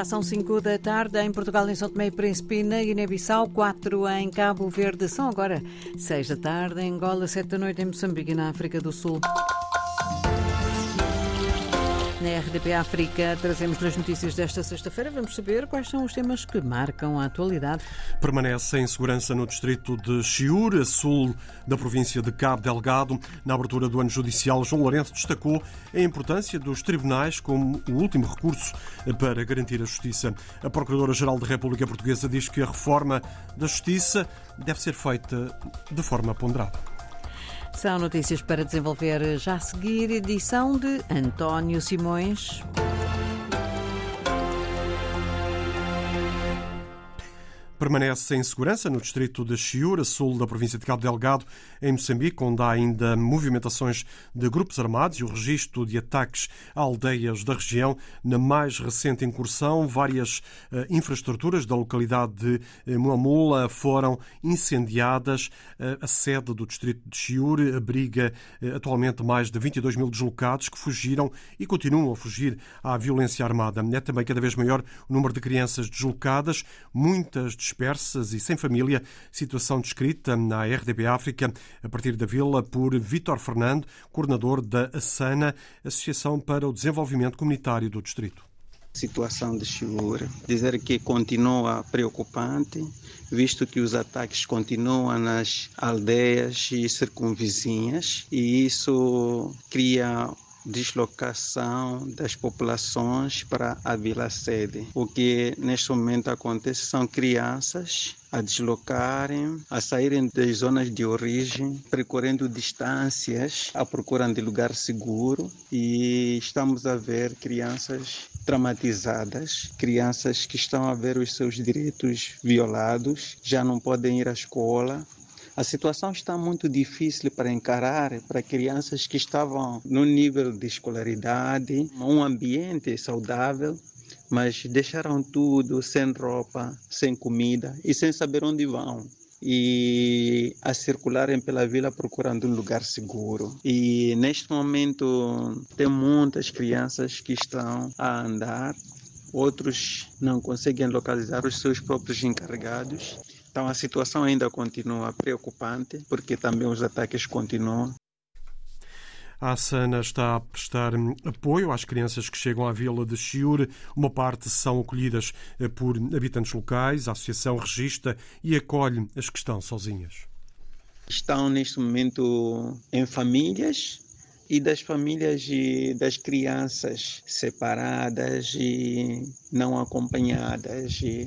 Já são 5 da tarde em Portugal, em São Tomé e Príncipe, na Guiné-Bissau, 4 em Cabo Verde. São agora 6 da tarde em Angola, 7 da noite em Moçambique e na África do Sul. Na RDP África trazemos as notícias desta sexta-feira. Vamos saber quais são os temas que marcam a atualidade. Permanece em segurança no distrito de Chiur, a sul da província de Cabo Delgado. Na abertura do ano judicial, João Lourenço destacou a importância dos tribunais como o último recurso para garantir a justiça. A Procuradora-Geral da República Portuguesa diz que a reforma da justiça deve ser feita de forma ponderada. São notícias para desenvolver já a seguir, edição de António Simões. Permanece em segurança no distrito de Chiura, sul da província de Cabo Delgado, em Moçambique, onde há ainda movimentações de grupos armados e o registro de ataques a aldeias da região. Na mais recente incursão, várias uh, infraestruturas da localidade de uh, Muamula foram incendiadas. Uh, a sede do distrito de Chiure abriga atualmente mais de 22 mil deslocados que fugiram e continuam a fugir à violência armada. É também cada vez maior o número de crianças deslocadas, muitas dispersas e sem família, situação descrita na RDB África a partir da vila por Vítor Fernando, coordenador da ASANA, Associação para o Desenvolvimento Comunitário do Distrito situação de Chiura. Dizer que continua preocupante, visto que os ataques continuam nas aldeias e circunvizinhas, e isso cria deslocação das populações para a vila sede. O que neste momento acontece são crianças a deslocarem, a saírem das zonas de origem, percorrendo distâncias à procura de lugar seguro e estamos a ver crianças traumatizadas, crianças que estão a ver os seus direitos violados, já não podem ir à escola, a situação está muito difícil para encarar para crianças que estavam no nível de escolaridade, um ambiente saudável, mas deixaram tudo sem roupa, sem comida e sem saber onde vão. E a circularem pela vila procurando um lugar seguro. E neste momento tem muitas crianças que estão a andar, outros não conseguem localizar os seus próprios encarregados então a situação ainda continua preocupante, porque também os ataques continuam. A Sana está a prestar apoio às crianças que chegam à vila de Chiure. Uma parte são acolhidas eh, por habitantes locais. A associação registra e acolhe as que estão sozinhas. Estão neste momento em famílias e das famílias e das crianças separadas e não acompanhadas e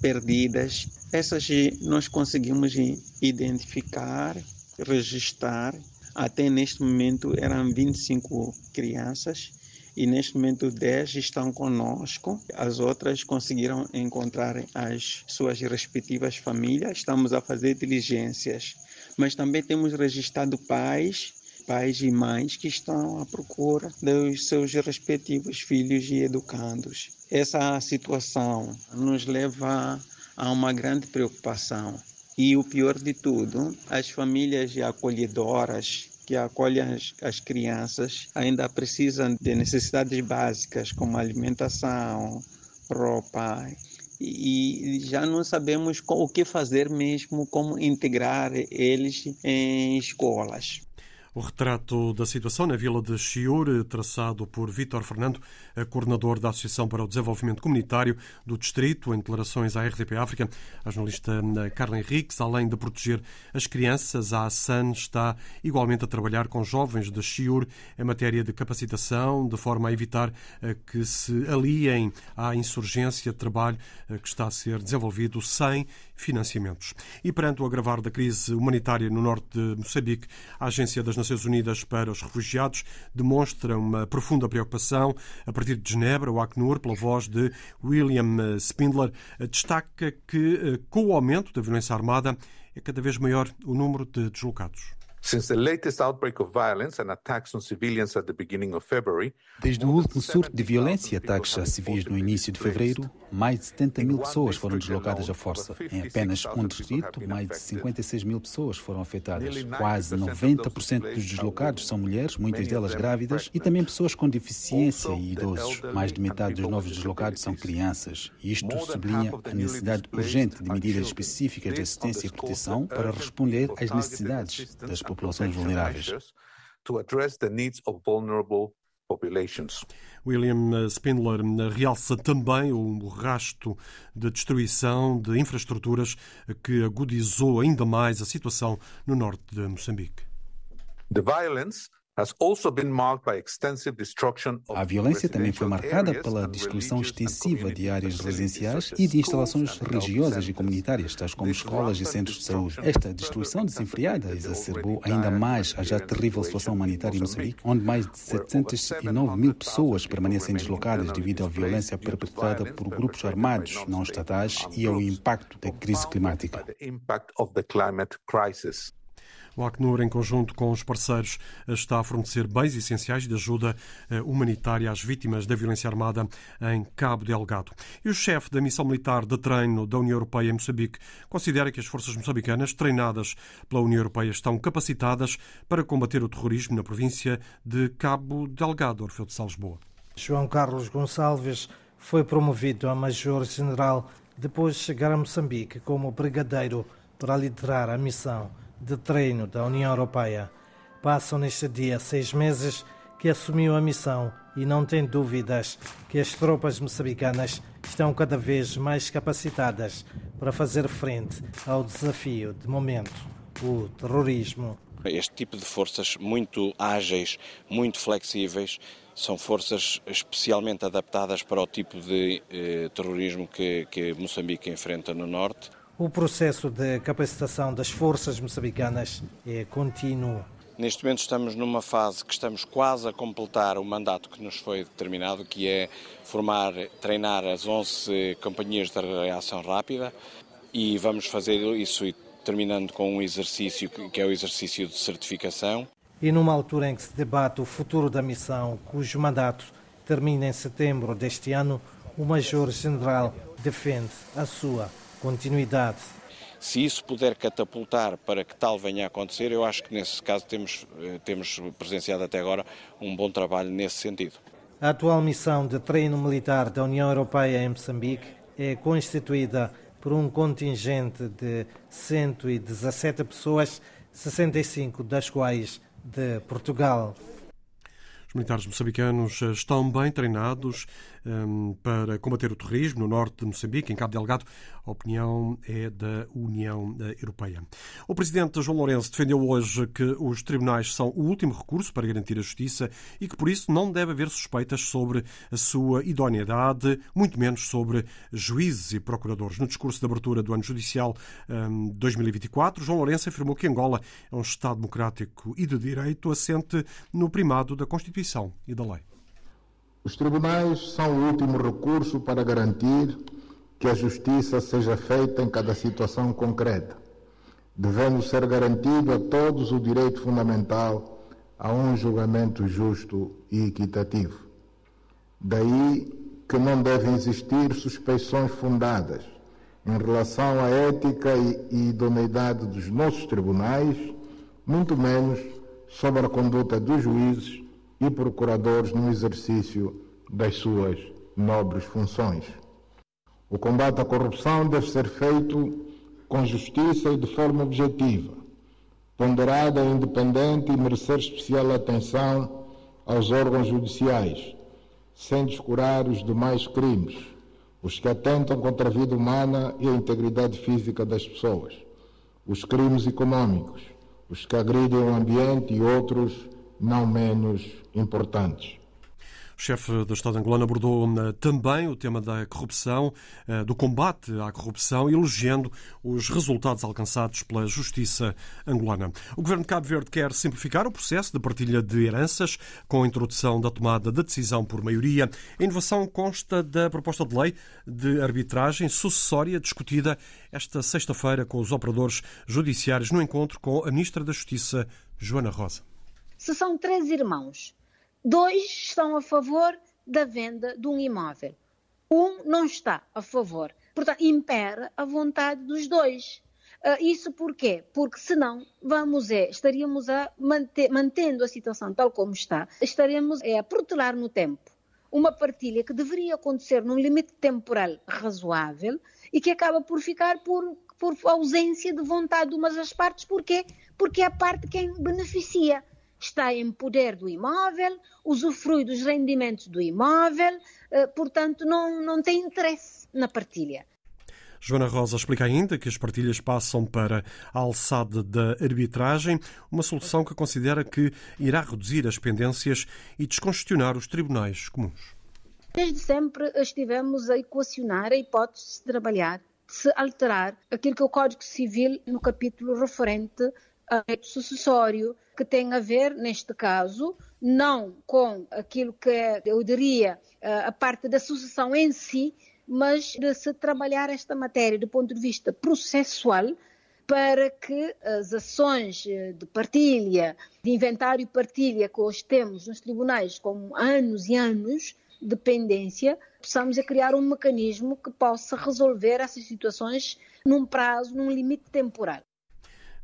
perdidas essas nós conseguimos identificar, registrar. Até neste momento eram 25 crianças e neste momento 10 estão conosco. As outras conseguiram encontrar as suas respectivas famílias. Estamos a fazer diligências, mas também temos registrado pais pais e mães que estão à procura dos seus respectivos filhos e educandos. Essa situação nos leva há uma grande preocupação. E o pior de tudo, as famílias acolhedoras que acolhem as, as crianças ainda precisam de necessidades básicas como alimentação, roupa, e já não sabemos o que fazer mesmo, como integrar eles em escolas. O retrato da situação na vila de Chiur, traçado por Vítor Fernando, coordenador da Associação para o Desenvolvimento Comunitário do Distrito, em declarações à RDP África. A jornalista Carla Henriques, além de proteger as crianças, a ASAN está igualmente a trabalhar com jovens de Chiur em matéria de capacitação, de forma a evitar eh, que se aliem à insurgência de trabalho eh, que está a ser desenvolvido sem financiamentos. E perante o agravar da crise humanitária no norte de Moçambique, a Agência das Nações Unidas para os Refugiados demonstra uma profunda preocupação. A partir de Genebra, o Acnur, pela voz de William Spindler, destaca que, eh, com o aumento da violência armada, é cada vez maior o número de deslocados. Desde o último surto de violência e ataques a civis no início de fevereiro, mais de 70 mil pessoas foram deslocadas à força. Em apenas um distrito, mais de 56 mil pessoas foram afetadas. Quase 90% dos deslocados são mulheres, muitas delas grávidas, e também pessoas com deficiência e idosos. Mais de metade dos novos deslocados são crianças. Isto sublinha a necessidade urgente de medidas específicas de assistência e proteção para responder às necessidades das populações vulneráveis. William Spindler realça também o rasto de destruição de infraestruturas que agudizou ainda mais a situação no norte de Moçambique. The violence a violência também foi marcada pela destruição extensiva de áreas residenciais e de instalações religiosas e comunitárias, tais como escolas e centros de saúde. Esta destruição desenfreada exacerbou ainda mais a já terrível situação humanitária em Moçambique, onde mais de 709 mil pessoas permanecem deslocadas devido à violência perpetrada por grupos armados não estatais e ao impacto da crise climática. O Acnur, em conjunto com os parceiros, está a fornecer bens essenciais de ajuda eh, humanitária às vítimas da violência armada em Cabo Delgado. E o chefe da missão militar de treino da União Europeia em Moçambique considera que as forças moçambicanas treinadas pela União Europeia estão capacitadas para combater o terrorismo na província de Cabo Delgado, Orfeu de Salesboa. João Carlos Gonçalves foi promovido a major-general depois de chegar a Moçambique como brigadeiro para liderar a missão de treino da União Europeia. Passam neste dia seis meses que assumiu a missão e não tem dúvidas que as tropas moçambicanas estão cada vez mais capacitadas para fazer frente ao desafio de momento, o terrorismo. Este tipo de forças muito ágeis, muito flexíveis, são forças especialmente adaptadas para o tipo de eh, terrorismo que, que Moçambique enfrenta no norte o processo de capacitação das forças moçambicanas é contínuo. Neste momento estamos numa fase que estamos quase a completar o mandato que nos foi determinado, que é formar, treinar as 11 companhias de reação rápida e vamos fazer isso terminando com um exercício que é o exercício de certificação. E numa altura em que se debate o futuro da missão, cujo mandato termina em setembro deste ano, o Major-General defende a sua continuidade. Se isso puder catapultar para que tal venha a acontecer, eu acho que nesse caso temos, eh, temos presenciado até agora um bom trabalho nesse sentido. A atual missão de treino militar da União Europeia em Moçambique é constituída por um contingente de 117 pessoas, 65 das quais de Portugal. Os militares moçambicanos estão bem treinados para combater o terrorismo no norte de Moçambique, em Cabo Delgado. A opinião é da União Europeia. O presidente João Lourenço defendeu hoje que os tribunais são o último recurso para garantir a justiça e que, por isso, não deve haver suspeitas sobre a sua idoneidade, muito menos sobre juízes e procuradores. No discurso de abertura do ano judicial um, 2024, João Lourenço afirmou que Angola é um Estado democrático e de direito assente no primado da Constituição e da lei. Os tribunais são o último recurso para garantir que a justiça seja feita em cada situação concreta, devendo ser garantido a todos o direito fundamental a um julgamento justo e equitativo. Daí que não devem existir suspeições fundadas em relação à ética e idoneidade dos nossos tribunais, muito menos sobre a conduta dos juízes e procuradores no exercício das suas nobres funções. O combate à corrupção deve ser feito com justiça e de forma objetiva, ponderada e independente e merecer especial atenção aos órgãos judiciais, sem descurar os demais crimes, os que atentam contra a vida humana e a integridade física das pessoas, os crimes econômicos, os que agridem o ambiente e outros não menos importantes. O chefe do Estado angolano abordou eh, também o tema da corrupção, eh, do combate à corrupção, elogiando os resultados alcançados pela justiça angolana. O governo de Cabo Verde quer simplificar o processo de partilha de heranças com a introdução da tomada de decisão por maioria. A inovação consta da proposta de lei de arbitragem sucessória discutida esta sexta-feira com os operadores judiciários no encontro com a Ministra da Justiça, Joana Rosa. Se são três irmãos, dois estão a favor da venda de um imóvel, um não está a favor. Portanto, impera a vontade dos dois. Uh, isso porquê? Porque senão vamos é, estaríamos a manter, mantendo a situação tal como está, estaremos é, a protelar no tempo uma partilha que deveria acontecer num limite temporal razoável e que acaba por ficar por, por ausência de vontade de umas das partes. Porquê? Porque é a parte quem beneficia. Está em poder do imóvel, usufrui dos rendimentos do imóvel, uh, portanto não, não tem interesse na partilha. Joana Rosa explica ainda que as partilhas passam para a alçada da arbitragem, uma solução que considera que irá reduzir as pendências e descongestionar os tribunais comuns. Desde sempre estivemos a equacionar a hipótese de trabalhar, de se alterar aquilo que é o Código Civil no capítulo referente ao direito sucessório, que tem a ver, neste caso, não com aquilo que é, eu diria, a parte da sucessão em si, mas de se trabalhar esta matéria do ponto de vista processual para que as ações de partilha, de inventário e partilha que hoje temos nos tribunais com anos e anos de pendência, possamos é criar um mecanismo que possa resolver essas situações num prazo, num limite temporal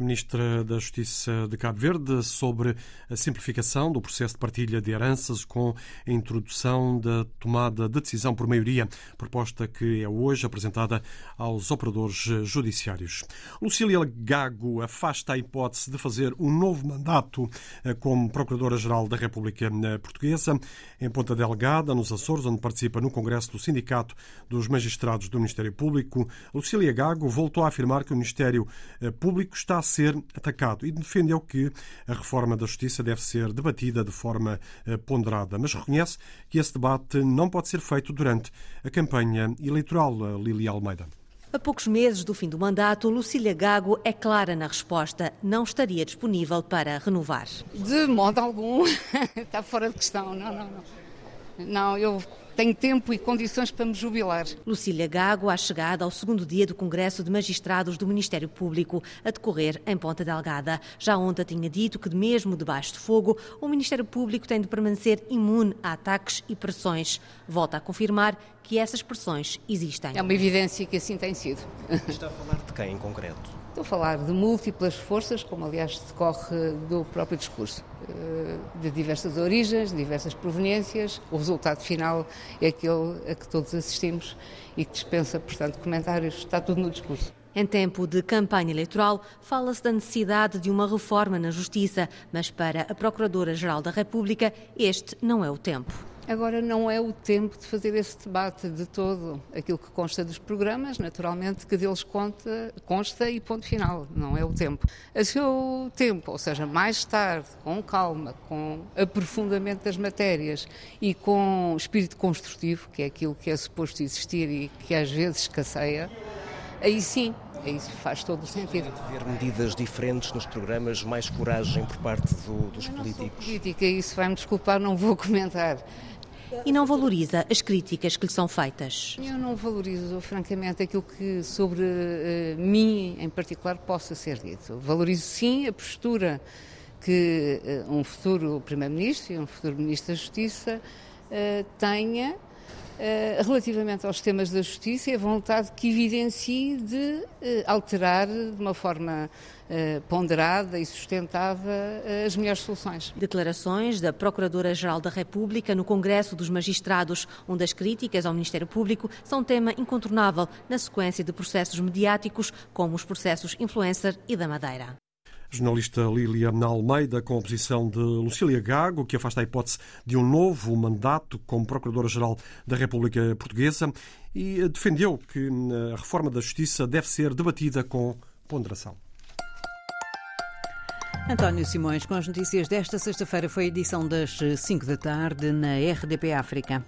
a Ministra da Justiça de Cabo Verde sobre a simplificação do processo de partilha de heranças com a introdução da tomada de decisão por maioria, proposta que é hoje apresentada aos operadores judiciários. Lucília Gago afasta a hipótese de fazer um novo mandato eh, como Procuradora-Geral da República eh, Portuguesa em Ponta Delgada, nos Açores, onde participa no Congresso do Sindicato dos Magistrados do Ministério Público. Lucília Gago voltou a afirmar que o Ministério eh, Público está ser atacado e defendeu que a reforma da Justiça deve ser debatida de forma eh, ponderada, mas reconhece que esse debate não pode ser feito durante a campanha eleitoral. Eh, Lili Almeida. A poucos meses do fim do mandato, Lucília Gago é clara na resposta. Não estaria disponível para renovar. De modo algum. Está fora de questão. Não, não, não. Não, eu tenho tempo e condições para me jubilar. Lucília Gago, à chegada ao segundo dia do Congresso de Magistrados do Ministério Público, a decorrer em Ponta Delgada. Já ontem tinha dito que, mesmo debaixo de fogo, o Ministério Público tem de permanecer imune a ataques e pressões. Volta a confirmar que essas pressões existem. É uma evidência que assim tem sido. Está a falar de quem em concreto? Estou a falar de múltiplas forças, como aliás decorre do próprio discurso, eh, de diversas origens, diversas proveniências. O resultado final é aquele a que todos assistimos e que dispensa, portanto, comentários. Está tudo no discurso. Em tempo de campanha eleitoral, fala-se da necessidade de uma reforma na Justiça, mas para a Procuradora-Geral da República, este não é o tempo. Agora não é o tempo de fazer esse debate de todo. Aquilo que consta dos programas, naturalmente, que deles conta, consta e ponto final. Não é o tempo. A seu tempo, ou seja, mais tarde, com calma, com aprofundamento das matérias e com espírito construtivo, que é aquilo que é suposto existir e que às vezes escasseia, aí sim isso faz todo o sentido. Ver medidas diferentes nos programas, mais coragem por parte do, dos políticos. Política, isso vai-me desculpar, não vou comentar e não valoriza as críticas que lhe são feitas. Eu não valorizo, francamente, aquilo que sobre uh, mim, em particular, possa ser dito. Valorizo, sim, a postura que uh, um futuro Primeiro-Ministro e um futuro Ministro da Justiça uh, tenha relativamente aos temas da justiça e a vontade que evidencie de alterar de uma forma eh, ponderada e sustentada eh, as melhores soluções. Declarações da Procuradora-Geral da República no Congresso dos Magistrados, onde as críticas ao Ministério Público são tema incontornável na sequência de processos mediáticos, como os processos Influencer e da Madeira. Jornalista Liliana Almeida, com a posição de Lucília Gago, que afasta a hipótese de um novo mandato como Procuradora-Geral da República Portuguesa e defendeu que hum, a reforma da Justiça deve ser debatida com ponderação. António Simões, com as notícias desta sexta-feira, foi a edição das 5 da tarde na RDP África.